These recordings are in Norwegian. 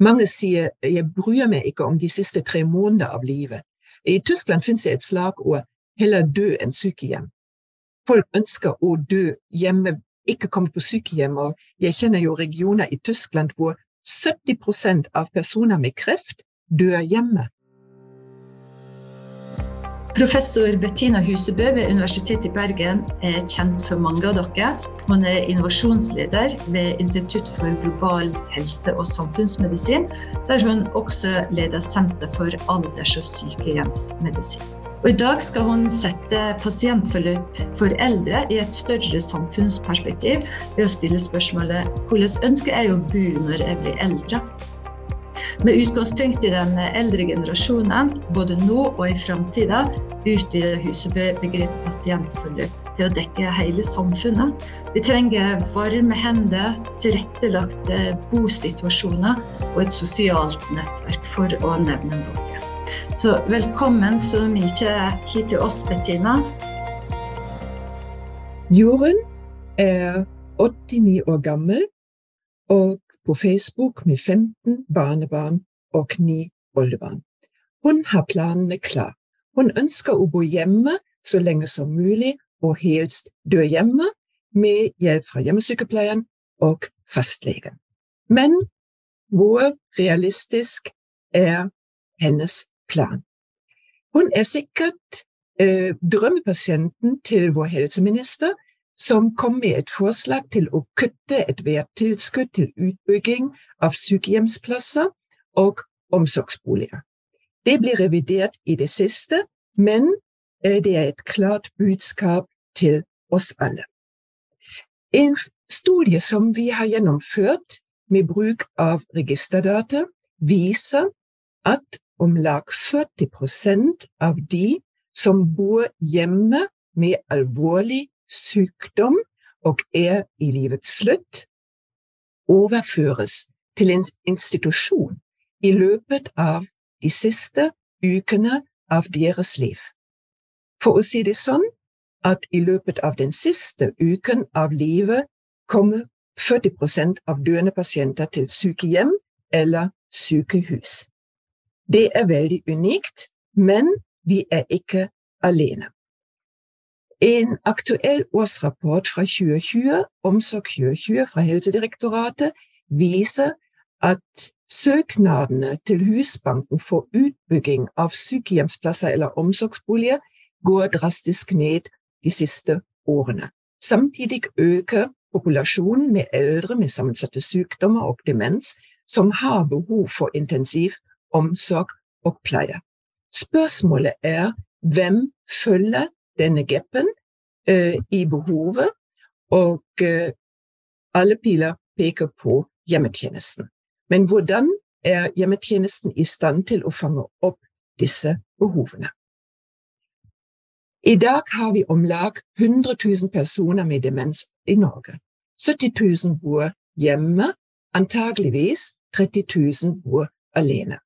Mange sier 'jeg bryr meg ikke om de siste tre måneder av livet'. I Tyskland finnes det et slagord 'heller dø enn sykehjem'. Folk ønsker å dø hjemme, ikke komme på sykehjem. og Jeg kjenner jo regioner i Tyskland hvor 70% av personer med kreft dør hjemme. Professor Bettina Husebø ved Universitetet i Bergen er kjent for mange av dere. Hun er innovasjonsleder ved Institutt for global helse og samfunnsmedisin, der hun også leder Senter for alders- og sykehjemsmedisin. Og I dag skal hun sette pasientforløp for eldre i et større samfunnsperspektiv ved å stille spørsmålet hvordan ønsker jeg å bo når jeg blir eldre? Med utgangspunkt i den eldre generasjonen, både nå og i framtida, utvider huset begrepet pasientforløp til å dekke hele samfunnet. Vi trenger varme hender, tilrettelagte bosituasjoner og et sosialt nettverk, for å nevne noe. Så velkommen så mye hit til oss, Bettina. Jorunn er 89 år gammel og på Facebook med 15 barnebarn og 9 oldebarn. Hun har planene klar. Hun ønsker å bo hjemme så lenge som mulig, og helst dø hjemme, med hjelp fra hjemmesykepleieren og fastlegen. Men hvor realistisk er hennes plan? Hun er sikkert eh, drømmepasienten til vår helseminister, som kom med et forslag til å kutte ethvert tilskudd til utbygging av sykehjemsplasser og omsorgsboliger. Det blir revidert i det siste, men eh, det er et klart budskap til oss alle. En studie som vi har gjennomført med bruk av registerdata, viser at om lag 40% av de som bor hjemme med alvorlig sykdom og er i livets slutt, overføres til en institusjon i løpet av de siste ukene av deres liv. For å si det sånn at i løpet av den siste uken av livet kommer 40% av døende pasienter til sykehjem eller sykehus. Det er veldig unikt, men vi er ikke alene. En aktuell årsrapport fra 2020, Omsorg 2020 fra Helsedirektoratet, viser at søknadene til Husbanken for utbygging av sykehjemsplasser eller omsorgsboliger går drastisk ned de siste årene. Samtidig øker populasjonen med eldre med sammensatte sykdommer og demens som har behov for intensiv omsorg og pleie. Spørsmålet er hvem følger denne gapen eh, i behovet, og eh, alle piler peker på hjemmetjenesten. Men hvordan er hjemmetjenesten i stand til å fange opp disse behovene? I dag har vi om lag 100 000 personer med demens i Norge. 70 000 bor hjemme, antageligvis 30 000 bor alene.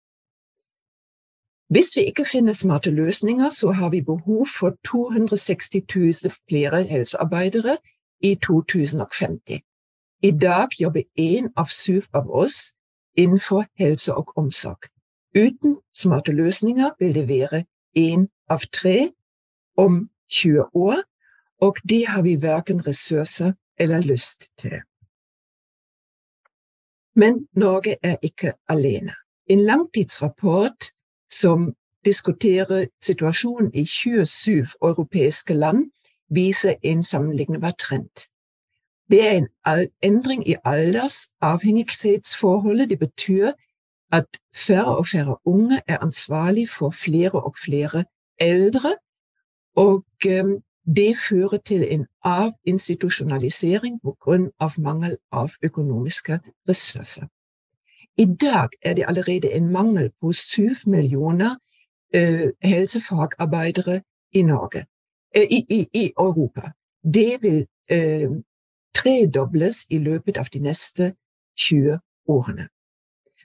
Hvis vi ikke finner smarte løsninger, så har vi behov for 260 000 flere helsearbeidere i 2050. I dag jobber én av syv av oss innenfor helse og omsorg. Uten smarte løsninger vil det være én av tre om 20 år, og det har vi verken ressurser eller lyst til. Men Norge er ikke alene. En langtidsrapport som diskuterer situasjonen i 27 europeiske land, viser en sammenlignbar trend. Det er en endring i aldersavhengighetsforholdet. Det betyr at færre og færre unge er ansvarlig for flere og flere eldre, og ehm, det fører til en avinstitusjonalisering av mangel av økonomiske ressurser. I dag er det allerede en mangel på syv millioner eh, helsefagarbeidere i Norge, eh, i, i, i, Europa. Det vil eh, tredobles i løpet av de neste 20 årene.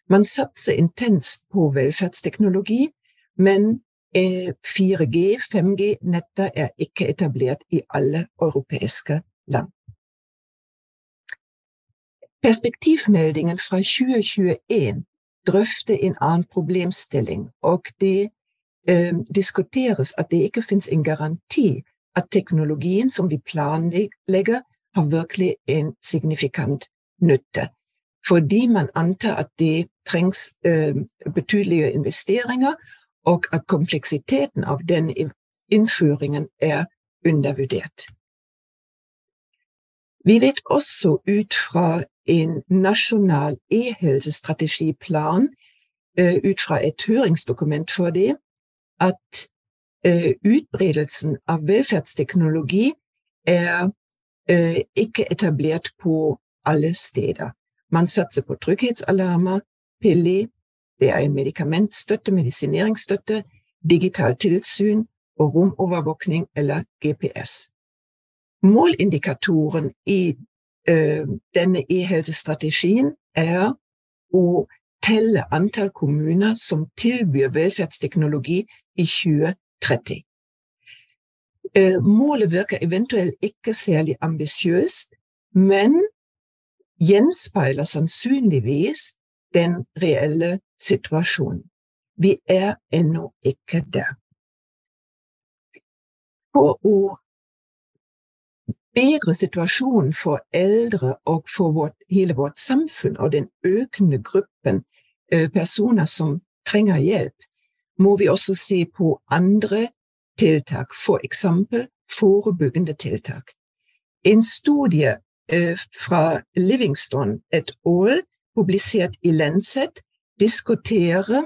Man satser intenst på velferdsteknologi, men 4G, 5G-netter er ikke etablert i alle europeiske land. Perspektivmeldingen fra 2021 drøfter en annen problemstilling, og det eh, diskuteres at det ikke finnes en garanti at teknologien som vi planlegger, har virkelig en signifikant nytte. Fordi man antar at det trengs eh, betydelige investeringer, og at kompleksiteten av den innføringen er undervurdert. Vi vet også ut fra en nasjonal e-helsestrategiplan, uh, ut fra et høringsdokument for det, at uh, utbredelsen av velferdsteknologi er uh, ikke etablert på alle steder. Man satser på trygghetsalarmer, PLE, det er en medikamentstøtte, medisineringsstøtte, digital tilsyn og romovervåkning eller GPS. Målindikatoren i øh, denne e-helsestrategien er å telle antall kommuner som tilbyr velferdsteknologi i 2030. Øh, målet virker eventuelt ikke særlig ambisiøst, men gjenspeiler sannsynligvis den reelle situasjonen. Vi er ennå ikke der. For å bedre situasjonen for eldre og for vårt, hele vårt samfunn og den økende gruppen eh, personer som trenger hjelp, må vi også se på andre tiltak, for eksempel forebyggende tiltak. En studie eh, fra Livingston et år, publisert i Lancet, diskuterer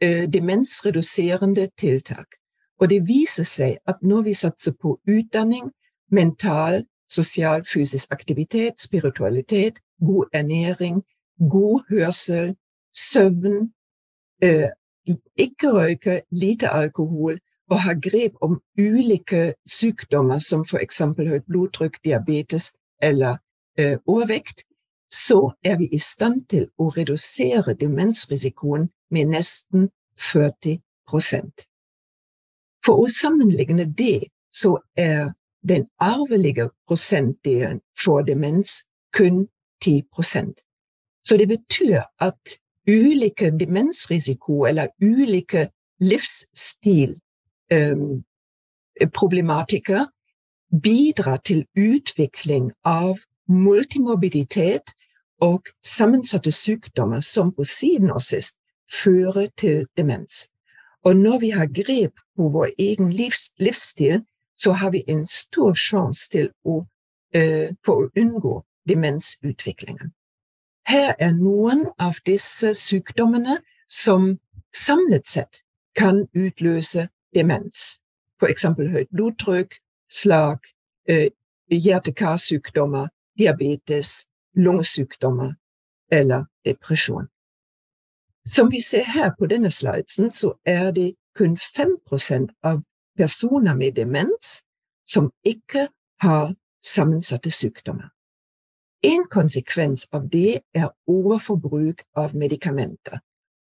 eh, demensreduserende tiltak. Og det viser seg at når vi satser på utdanning, mental, sosial, fysisk aktivitet, spiritualitet, god ernæring, god hørsel, søvn, eh, ikke røyke, lite alkohol og ha grep om ulike sykdommer som eksempel høyt blodtrykk, diabetes eller eh, overvekt, så er vi i stand til å redusere demensrisikoen med nesten 40 For å sammenligne det, så er den arvelige prosentdelen for demens kun 10% Så det betyr at ulike demensrisiko eller ulike livsstilproblematikker um, bidrar til utvikling av multimorbiditet og sammensatte sykdommer som på siden og sist fører til demens. Og når vi har grep på vår egen livs, livsstil, så har vi en stor sjanse til å, uh, for unngå demensutviklingen. Her er noen av disse sykdommene som samlet sett kan utløse demens, eksempel høyt blodtrykk, slag, uh, hjerte-karsykdommer, diabetes, lungesykdommer eller depresjon. Som vi ser her på denne sliden, så er det kun 5% av personer med demens som ikke har sammensatte sykdommer. En konsekvens av det er overforbruk av medikamenter,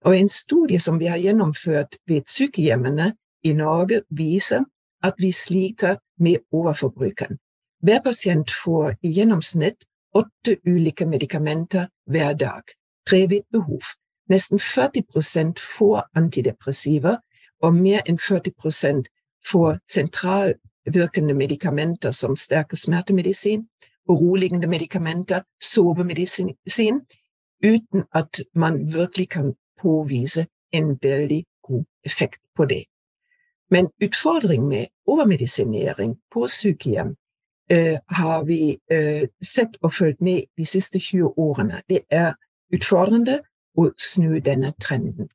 og en studie som vi har gjennomført ved sykehjemmene i Norge, viser at vi sliter med overforbruken. Hver pasient får i gjennomsnitt åtte ulike medikamenter hver dag, tre ved behov. Nesten 40% får antidepressiva, og mer enn 40 får sentralvirkende medikamenter som sterke smertemedisin, beroligende medikamenter, sovemedisin, uten at man virkelig kan påvise en veldig god effekt på det. Men utfordringen med overmedisinering på sykehjem eh, har vi eh, sett og fulgt med de siste 20 årene. Det er utfordrende å snu denne trenden.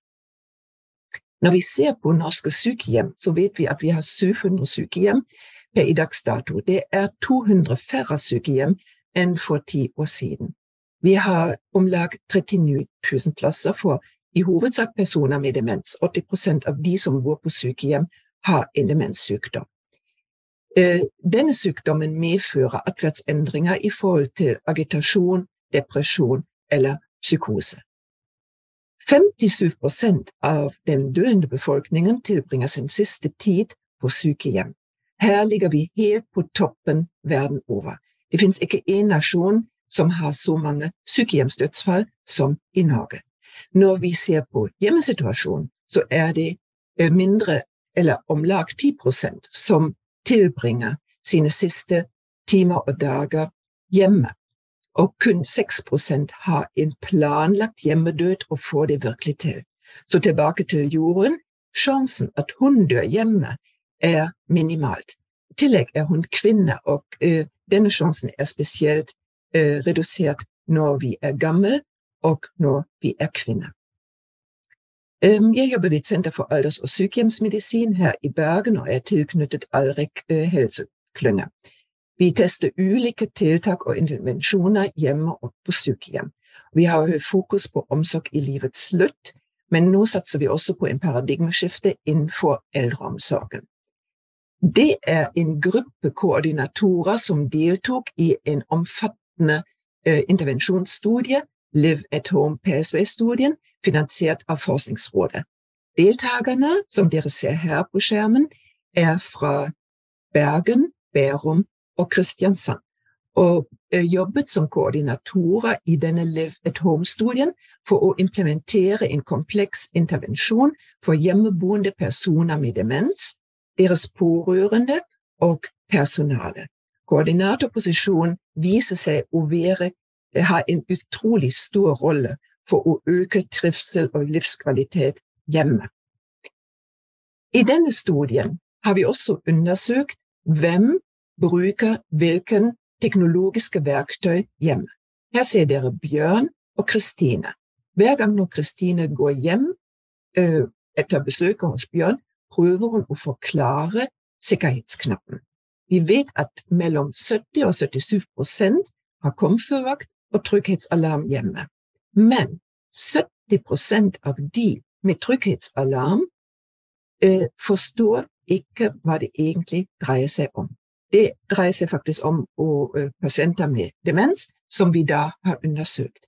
Når vi ser på norske sykehjem, så vet vi at vi har 700 sykehjem per i dags dato. Det er 200 færre sykehjem enn for ti år siden. Vi har om lag 39 000 plasser for i hovedsak personer med demens. 80 av de som bor på sykehjem, har en demenssykdom. Eh, denne sykdommen medfører atferdsendringer i forhold til agitasjon, depresjon eller psykose. 57% av den døende befolkningen tilbringer sin siste tid på sykehjem. Her ligger vi helt på toppen verden over. Det finnes ikke én nasjon som har så mange sykehjemsdødsfall som i Norge. Når vi ser på hjemmesituasjonen, så er det mindre, eller om lag 10% som tilbringer sine siste timer og dager hjemme. Og kun 6% har en planlagt hjemmedød og får det virkelig til. Så tilbake til jorden. Sjansen at hun dør hjemme, er minimalt. I tillegg er hun kvinne, og uh, denne sjansen er spesielt uh, redusert når vi er gammel, og når vi er kvinner. Um, jeg jobber ved et senter for alders- og sykehjemsmedisin her i Bergen, og er tilknyttet Alrik uh, helseklynge. Vi tester ulike tiltak og intervensjoner hjemme og på sykehjem. Vi har fokus på omsorg i livets slutt, men nå satser vi også på en paradigmeskifte innenfor eldreomsorgen. Det er en gruppe koordinatorer som deltok i en omfattende eh, intervensjonsstudie, Live at Home PSV-studien, finansiert av Forskningsrådet. Deltakerne, som dere ser her på skjermen, er fra Bergen, Bærum og Kristiansand, og eh, jobbet som koordinatorer i denne Live at Home-studien for å implementere en kompleks intervensjon for hjemmeboende personer med demens, deres pårørende og personale. Koordinatorposisjonen viser seg å være, ha en utrolig stor rolle for å øke trivsel og livskvalitet hjemme. I denne studien har vi også undersøkt hvem bruker hvilken teknologiske verktøy hjemme. Her ser dere Bjørn og Kristine. Hver gang når Kristine går hjem øh, etter besøket hos Bjørn, prøver hun å forklare sikkerhetsknappen. Vi vet at mellom 70 og 77 prosent har komfyrvakt og trygghetsalarm hjemme. Men 70 prosent av de med trygghetsalarm eh, forstår ikke hva det egentlig dreier seg om. Det dreier seg faktisk om pasienter med demens, som vi da har undersøkt.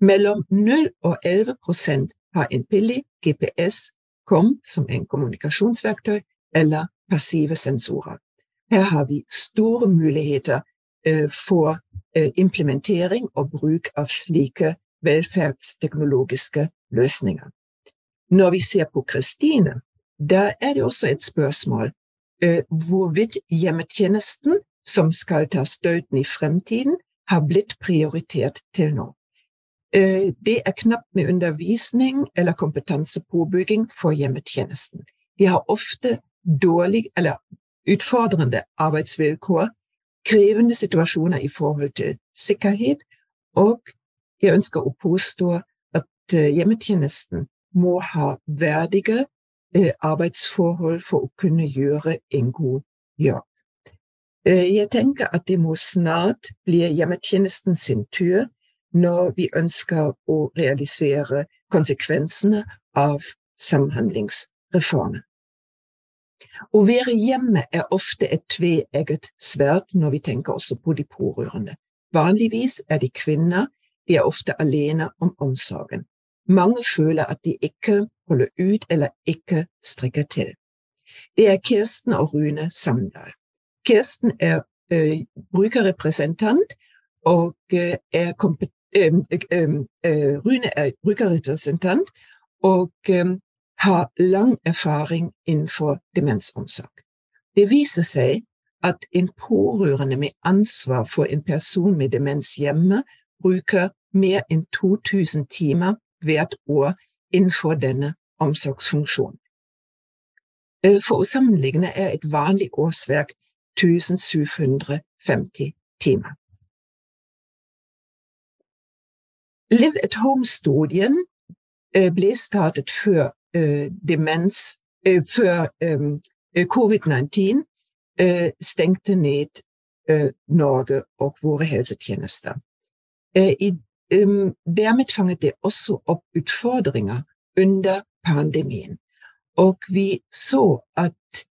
Mellom 0 og 11 prosent har en pille, GPS, KOM, som en kommunikasjonsverktøy, eller passive sensorer. Her har vi store muligheter for implementering og bruk av slike velferdsteknologiske løsninger. Når vi ser på Kristine, da er det også et spørsmål hvorvidt hjemmetjenesten, som skal ta støyten i fremtiden, har blitt prioritert til nå. Eh, det er knapt med undervisning eller kompetansepåbygging for hjemmetjenesten. De har ofte dårlig eller utfordrende arbeidsvilkår, krevende situasjoner i forhold til sikkerhet, og jeg ønsker å påstå at eh, hjemmetjenesten må ha verdige arbeidsforhold for å kunne gjøre en god jobb. Eh, jeg tenker at det må snart bli hjemmetjenesten sin tur når vi ønsker å realisere konsekvensene av samhandlingsreformen. Å være hjemme er ofte et tveegget sverd når vi tenker også på de pårørende. Vanligvis er de kvinner, de er ofte alene om omsorgen. Mange føler at de ikke holder ut eller ikke strikker til. Det er Kirsten og Rune Samdal. Kirsten er ø, brukerrepresentant og øh, er øh, øh, Rune er brukerrepresentant og har lang erfaring innenfor demensomsorg. Det viser seg at en pårørende med ansvar for en person med demens hjemme bruker mer enn 2000 timer hvert år innenfor denne omsorgsfunksjonen. Øh, for å sammenligne er et vanlig årsverk 1750 timer. Live at Home-studien øh, ble startet før øh, demens før covid-19 stengte ned Norge og våre helsetjenester. Dermed fanget det også opp utfordringer under pandemien. Og vi så at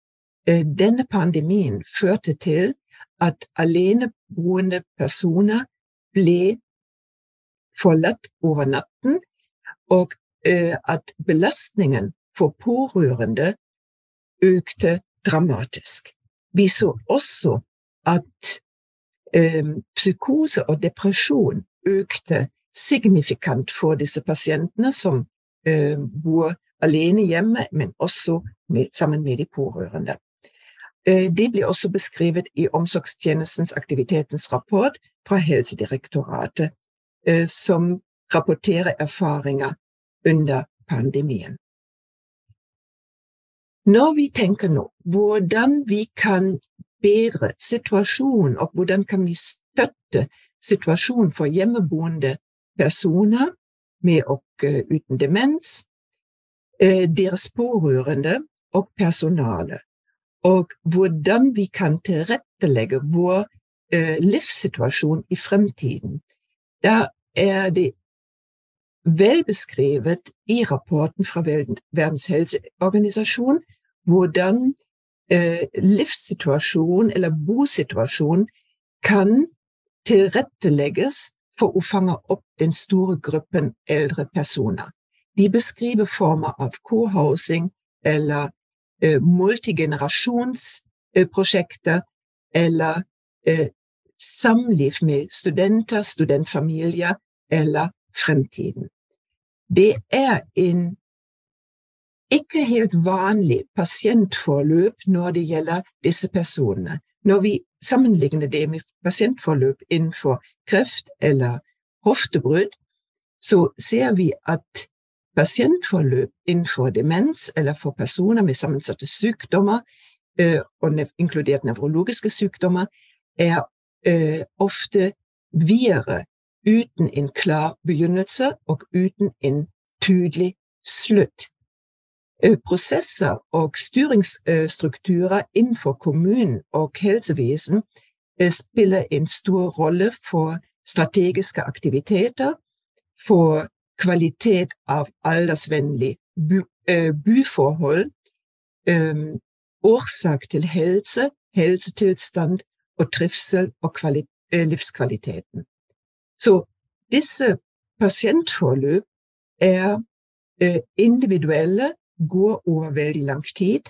uh, denne pandemien førte til at aleneboende personer ble forlatt over natten, og uh, at belastningen for pårørende økte dramatisk. Vi så også at um, psykose og depresjon økte signifikant for disse pasientene som eh, bor alene hjemme, men også med, sammen med de pårørende. Eh, det blir også beskrevet i Omsorgstjenestens aktivitetens rapport fra Helsedirektoratet, eh, som rapporterer erfaringer under pandemien. Når vi tenker nå hvordan vi kan bedre situasjonen, og hvordan kan vi støtte situasjonen for hjemmeboende personer med og eh, uten demens, deres pårørende og personale, og hvordan vi kan tilrettelegge vår eh, livssituasjon i fremtiden. Da er det vel beskrevet i rapporten fra Verdens helseorganisasjon hvordan eh, livssituasjon eller bosituasjonen kan tilrettelegges for å fange opp den store gruppen eldre personer. De beskriver former av co-housing eller eh, multigenerasjonsprosjekter eller eh, samliv med studenter, studentfamilier eller fremtiden. Det er en ikke helt vanlig pasientforløp når det gjelder disse personene. Når vi sammenligner det med pasientforløp innenfor kreft eller hoftebrudd, så ser vi at pasientforløp innenfor demens eller for personer med sammensatte sykdommer, øh, og inkludert nevrologiske sykdommer, er øh, ofte videre uten en klar begynnelse og uten en tydelig slutt. Øh, prosesser og styringsstrukturer innenfor kommunen og helsevesen spiller en stor rolle for strategiske aktiviteter, for kvalitet av aldersvennlig byforhold, årsak til helse, helsetilstand og trivsel og livskvaliteten. Så disse pasientforløp er individuelle, går over veldig lang tid,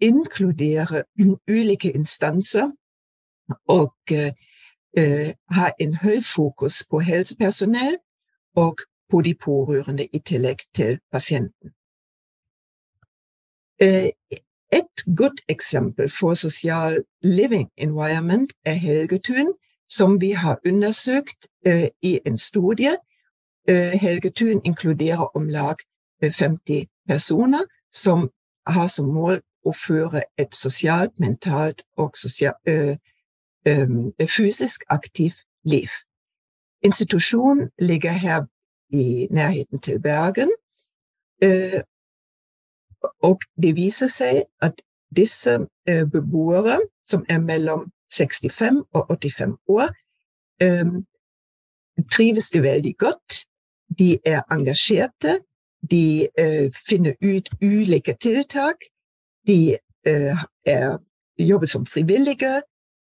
inkluderer ulike instanser og har en høy fokus på helsepersonell og på de pårørende i tillegg til pasienten. Et godt eksempel for sosial living environment er Helgetun, som vi har undersøkt i en studie. Helgetun inkluderer om lag 50 personer som har som mål å føre et sosialt, mentalt og sosial, fysisk aktivt liv. Institusjonen ligger her i nærheten til Bergen. Eh, og det viser seg at disse eh, beboere, som er mellom 65 og 85 år, eh, trives det veldig godt. De er engasjerte. De finner ut ulike tiltak. De er, jobber som frivillige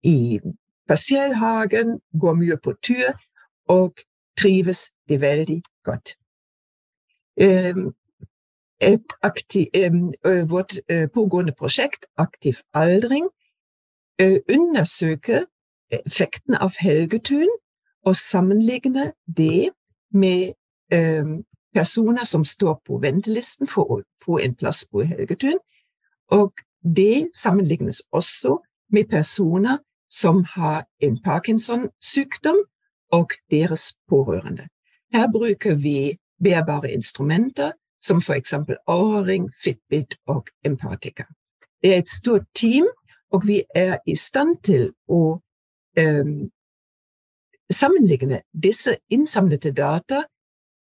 i pasiellhagen, går mye på tur og trives de veldig godt. Aktiv, vårt pågående prosjekt Aktiv aldring undersøker effekten av Helgetun og sammenligner det med personer som står på ventelisten for å få en plass på Helgetun. Og det sammenlignes også med personer som har en Parkinson-sykdom og deres pårørende. Her bruker vi bærbare instrumenter som for eksempel Åring, Fitbit og Empatica. Det er et stort team, og vi er i stand til å um, sammenligne disse innsamlede data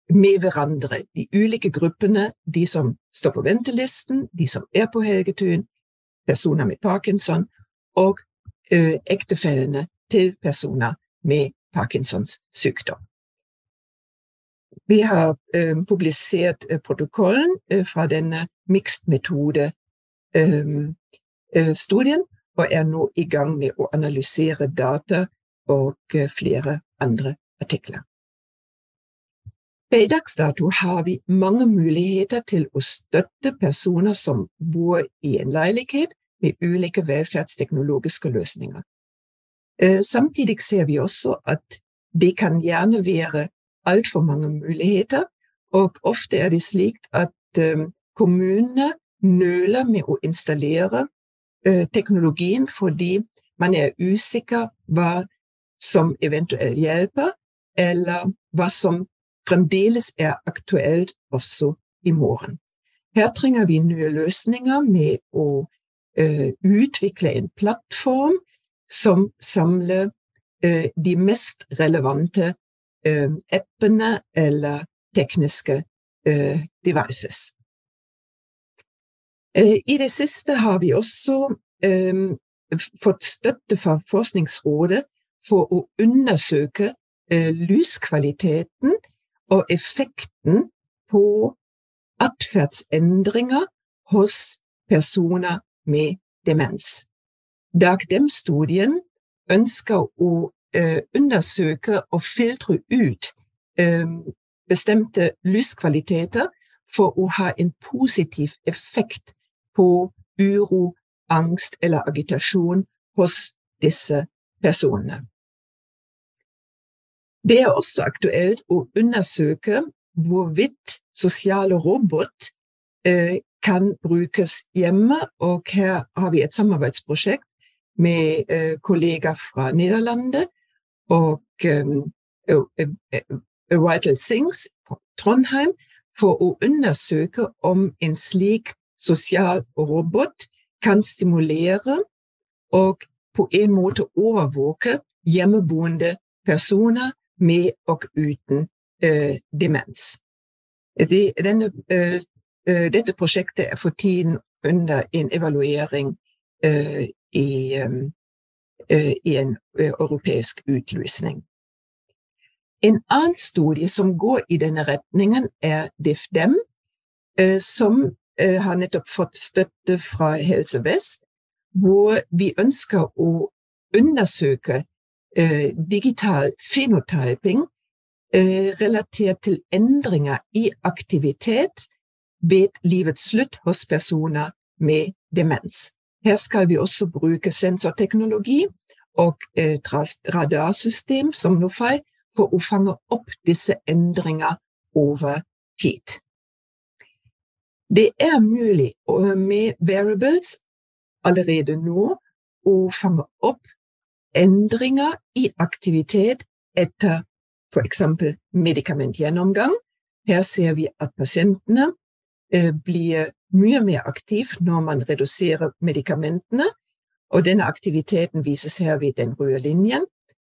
med hverandre. De ulike gruppene, de som står på ventelisten, de som er på Helgetun, personer med Parkinson og uh, ektefellene til personer med Parkinsons sykdom. Vi har eh, publisert eh, protokollen eh, fra denne mixed-metode-studien, eh, og er nå i gang med å analysere data og flere andre artikler. Per dags dato har vi mange muligheter til å støtte personer som bor i en leilighet med ulike velferdsteknologiske løsninger. Eh, samtidig ser vi også at det kan gjerne være altfor mange muligheter, og ofte er det slik at um, kommunene nøler med å installere uh, teknologien fordi man er usikker hva som eventuelt hjelper, eller hva som fremdeles er aktuelt også i morgen. Her trenger vi nye løsninger med å uh, utvikle en plattform som samler eh, de mest relevante eh, appene eller tekniske devices. I det siste har vi også fått støtte fra Forskningsrådet for å undersøke lyskvaliteten og effekten på atferdsendringer hos personer med demens. Dagdem-studien ønsker å eh, undersøke og filtre ut eh, bestemte lyskvaliteter for å ha en positiv effekt på uro, angst eller agitasjon hos disse personene. Det er også aktuelt å undersøke hvorvidt sosiale robot eh, kan brukes hjemme, og her har vi et samarbeidsprosjekt med eh, kollegaer fra Nederlandet og eh, Vital Things Trondheim for å undersøke om en slik sosial robot kan stimulere og på en måte overvåke hjemmeboende personer med og uten eh, demens. De, denne, uh, dette prosjektet er for tiden under en evaluering i, um, i, en europeisk utlysning. En annen studie som går i denne retningen, er DIFDEM, som Eh, har nettopp fått støtte fra Helse Vest, hvor vi ønsker å undersøke eh, digital phenotyping eh, relatert til endringer i aktivitet ved livets slutt hos personer med demens. Her skal vi også bruke sensorteknologi og et radarsystem som NOFI for å fange opp disse endringer over tid. Det er mulig med variables allerede nå å fange opp endringer i aktivitet etter f.eks. medikamentgjennomgang. Her ser vi at pasientene eh, blir mye mer aktiv når man reduserer medikamentene, og denne aktiviteten vises her ved den røde linjen,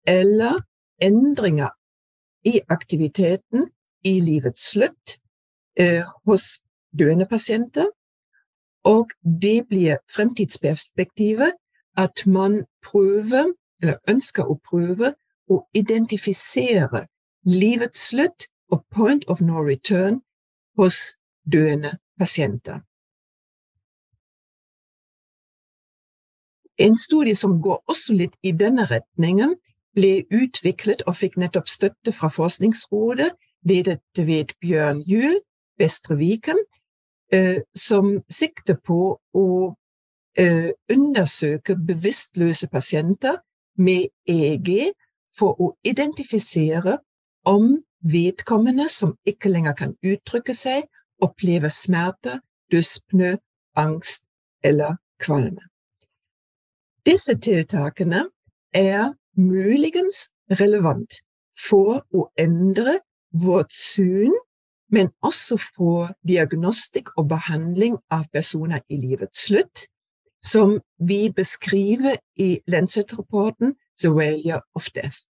eller endringer i aktiviteten i livets slutt eh, hos døende pasienter. Og det blir fremtidsperspektivet at man prøver, eller ønsker å prøve, å identifisere livets slutt og point of no return hos døende pasienter. En studie som går også litt i denne retningen, ble utviklet og fikk nettopp støtte fra Forskningsrådet, ledet ved Bjørn Juel Vestre Viken, eh, som sikter på å eh, undersøke bevisstløse pasienter med EEG for å identifisere om vedkommende som ikke lenger kan uttrykke seg, opplever smerte, dyspne, angst eller kvalme. Disse tiltakene er muligens relevant for å endre vårt syn men også for diagnostikk og behandling av personer i livets slutt, som vi beskriver i Lancet-rapporten The Failure of Death.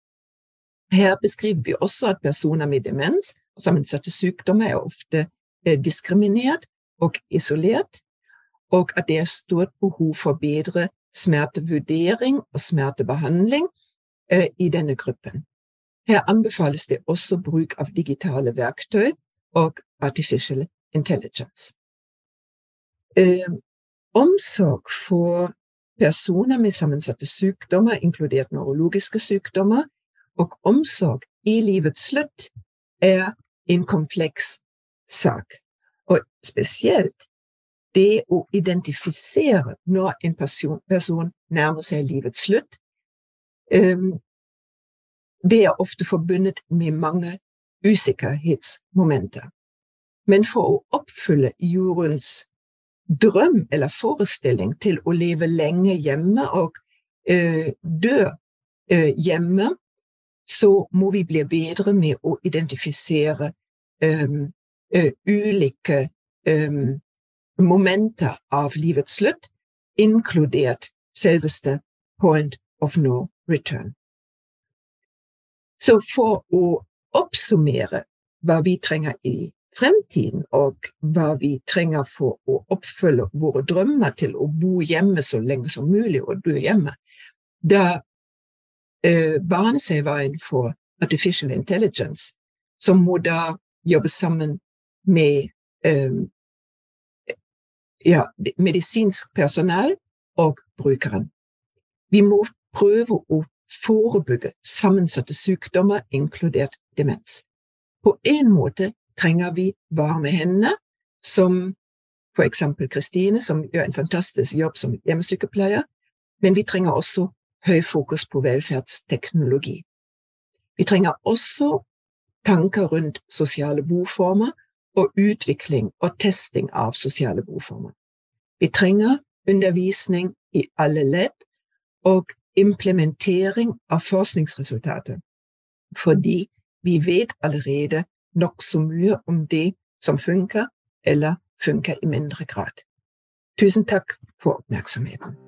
Her beskriver vi også at personer med demens og sammensatte sykdommer er ofte eh, diskriminert og isolert, og at det er stort behov for bedre smertevurdering og smertebehandling eh, i denne gruppen. Her anbefales det også bruk av digitale verktøy og artificial intelligence. Eh, omsorg for personer med sammensatte sykdommer, inkludert neurologiske sykdommer, og omsorg i livets slutt er en kompleks sak. Og spesielt det å identifisere når en person, person nærmer seg livets slutt, um, det er ofte forbundet med mange usikkerhetsmomenter. Men for å oppfylle jordens drøm eller forestilling til å leve lenge hjemme og uh, dø uh, hjemme, så må vi bli bedre med å identifisere um, uh, ulike um, momenter av livets slutt, inkludert selveste point of no return. Så for å oppsummere hva vi trenger i fremtiden, og hva vi trenger for å oppfølge våre drømmer til å bo hjemme så lenge som mulig og dø hjemme, da eh, baner seg veien for artificial intelligence, som må da jobbe sammen med eh, ja, medisinsk personell og brukeren. Vi må prøve å forebygge sammensatte sykdommer, inkludert demens. På en måte trenger vi varme hender, som eksempel Kristine, som gjør en fantastisk jobb som hjemmesykepleier, men vi trenger også høy fokus på velferdsteknologi. Vi trenger også tanker rundt sosiale boformer og utvikling og testing av sosiale boformer. Vi trenger undervisning i alle ledd og implementering av forskningsresultater, fordi vi vet allerede nokså mye om det som funker, eller funker i mindre grad. Tusen takk for oppmerksomheten.